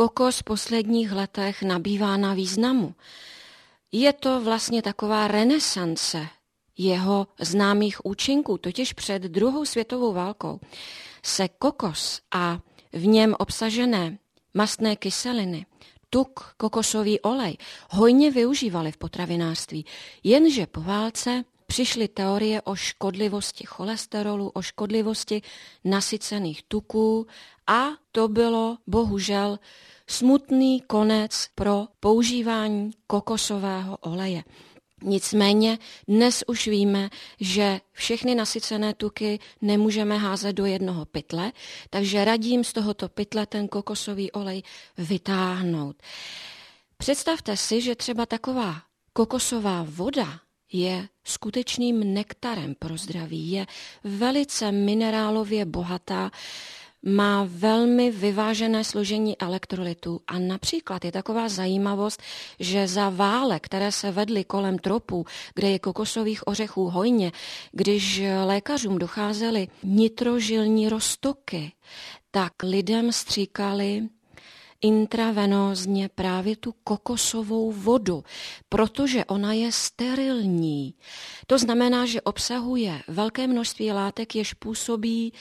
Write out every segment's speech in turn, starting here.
kokos v posledních letech nabývá na významu. Je to vlastně taková renesance jeho známých účinků, totiž před druhou světovou válkou se kokos a v něm obsažené mastné kyseliny, tuk, kokosový olej hojně využívali v potravinářství, jenže po válce přišly teorie o škodlivosti cholesterolu, o škodlivosti nasycených tuků a to bylo bohužel smutný konec pro používání kokosového oleje. Nicméně dnes už víme, že všechny nasycené tuky nemůžeme házet do jednoho pytle, takže radím z tohoto pytle ten kokosový olej vytáhnout. Představte si, že třeba taková kokosová voda je skutečným nektarem pro zdraví, je velice minerálově bohatá, má velmi vyvážené složení elektrolytů a například je taková zajímavost, že za vále, které se vedly kolem tropů, kde je kokosových ořechů hojně, když lékařům docházely nitrožilní roztoky, tak lidem stříkali intravenózně právě tu kokosovou vodu, protože ona je sterilní. To znamená, že obsahuje velké množství látek, jež působí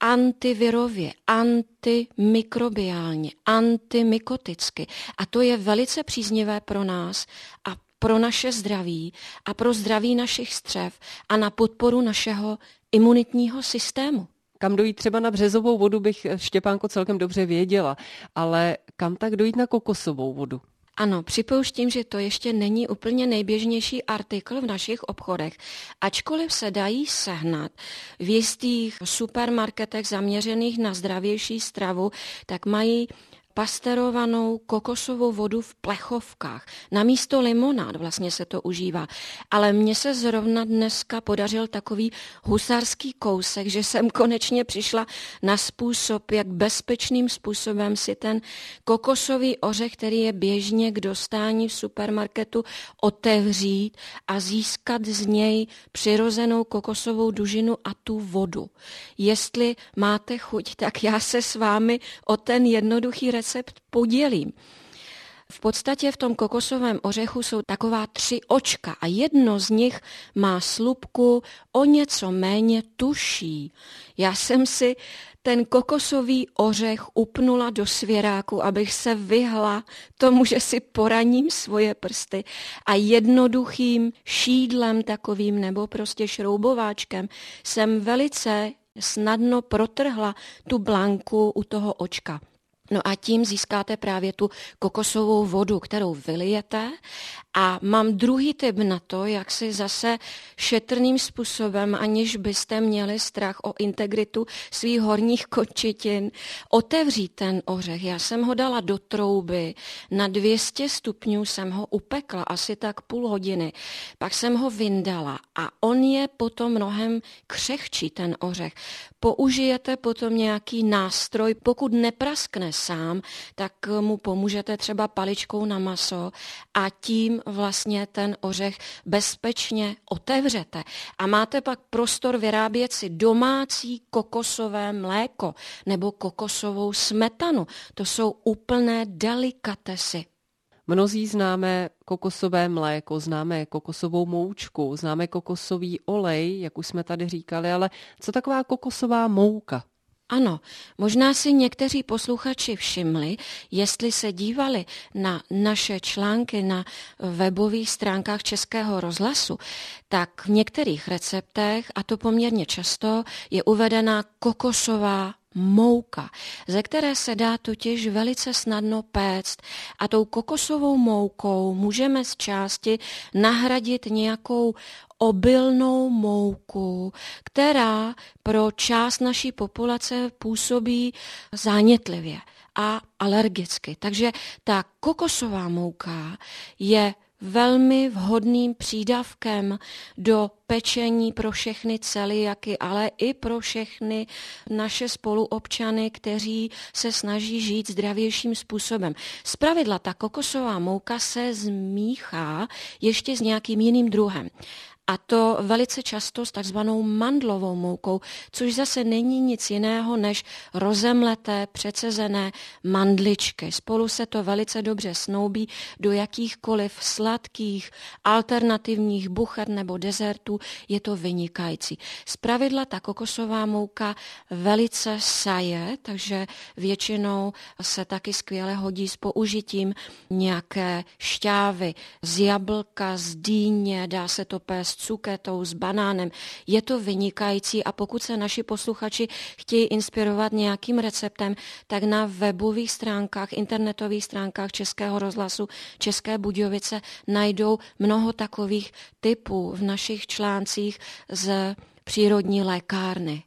antivirově, antimikrobiálně, antimikoticky. A to je velice příznivé pro nás a pro naše zdraví a pro zdraví našich střev a na podporu našeho imunitního systému. Kam dojít třeba na březovou vodu bych Štěpánko celkem dobře věděla, ale kam tak dojít na kokosovou vodu? Ano, připouštím, že to ještě není úplně nejběžnější artikl v našich obchodech, ačkoliv se dají sehnat v jistých supermarketech zaměřených na zdravější stravu, tak mají pasterovanou kokosovou vodu v plechovkách. Na místo limonád vlastně se to užívá. Ale mně se zrovna dneska podařil takový husarský kousek, že jsem konečně přišla na způsob, jak bezpečným způsobem si ten kokosový ořech, který je běžně k dostání v supermarketu, otevřít a získat z něj přirozenou kokosovou dužinu a tu vodu. Jestli máte chuť, tak já se s vámi o ten jednoduchý recept recept podělím. V podstatě v tom kokosovém ořechu jsou taková tři očka a jedno z nich má slupku o něco méně tuší. Já jsem si ten kokosový ořech upnula do svěráku, abych se vyhla tomu, že si poraním svoje prsty a jednoduchým šídlem takovým nebo prostě šroubováčkem jsem velice snadno protrhla tu blanku u toho očka. No a tím získáte právě tu kokosovou vodu, kterou vylijete. A mám druhý tip na to, jak si zase šetrným způsobem, aniž byste měli strach o integritu svých horních končitin, otevřít ten ořech. Já jsem ho dala do trouby, na 200 stupňů jsem ho upekla asi tak půl hodiny. Pak jsem ho vyndala a on je potom mnohem křehčí, ten ořech. Použijete potom nějaký nástroj, pokud nepraskne sám, tak mu pomůžete třeba paličkou na maso a tím vlastně ten ořech bezpečně otevřete. A máte pak prostor vyrábět si domácí kokosové mléko nebo kokosovou smetanu. To jsou úplné delikatesy. Mnozí známe kokosové mléko, známe kokosovou moučku, známe kokosový olej, jak už jsme tady říkali, ale co taková kokosová mouka? Ano, možná si někteří posluchači všimli, jestli se dívali na naše články na webových stránkách Českého rozhlasu, tak v některých receptech, a to poměrně často, je uvedena kokosová mouka, ze které se dá totiž velice snadno péct. A tou kokosovou moukou můžeme z části nahradit nějakou obilnou mouku, která pro část naší populace působí zánětlivě a alergicky. Takže ta kokosová mouka je velmi vhodným přídavkem do pečení pro všechny celiaky, ale i pro všechny naše spoluobčany, kteří se snaží žít zdravějším způsobem. Zpravidla ta kokosová mouka se zmíchá ještě s nějakým jiným druhem. A to velice často s takzvanou mandlovou moukou, což zase není nic jiného než rozemleté, přecezené mandličky. Spolu se to velice dobře snoubí do jakýchkoliv sladkých, alternativních buchet nebo dezertů. Je to vynikající. Zpravidla ta kokosová mouka velice saje, takže většinou se taky skvěle hodí s použitím nějaké šťávy z jablka, z dýně, dá se to pést cuketou, s banánem. Je to vynikající a pokud se naši posluchači chtějí inspirovat nějakým receptem, tak na webových stránkách, internetových stránkách Českého rozhlasu České Budějovice najdou mnoho takových typů v našich článcích z přírodní lékárny.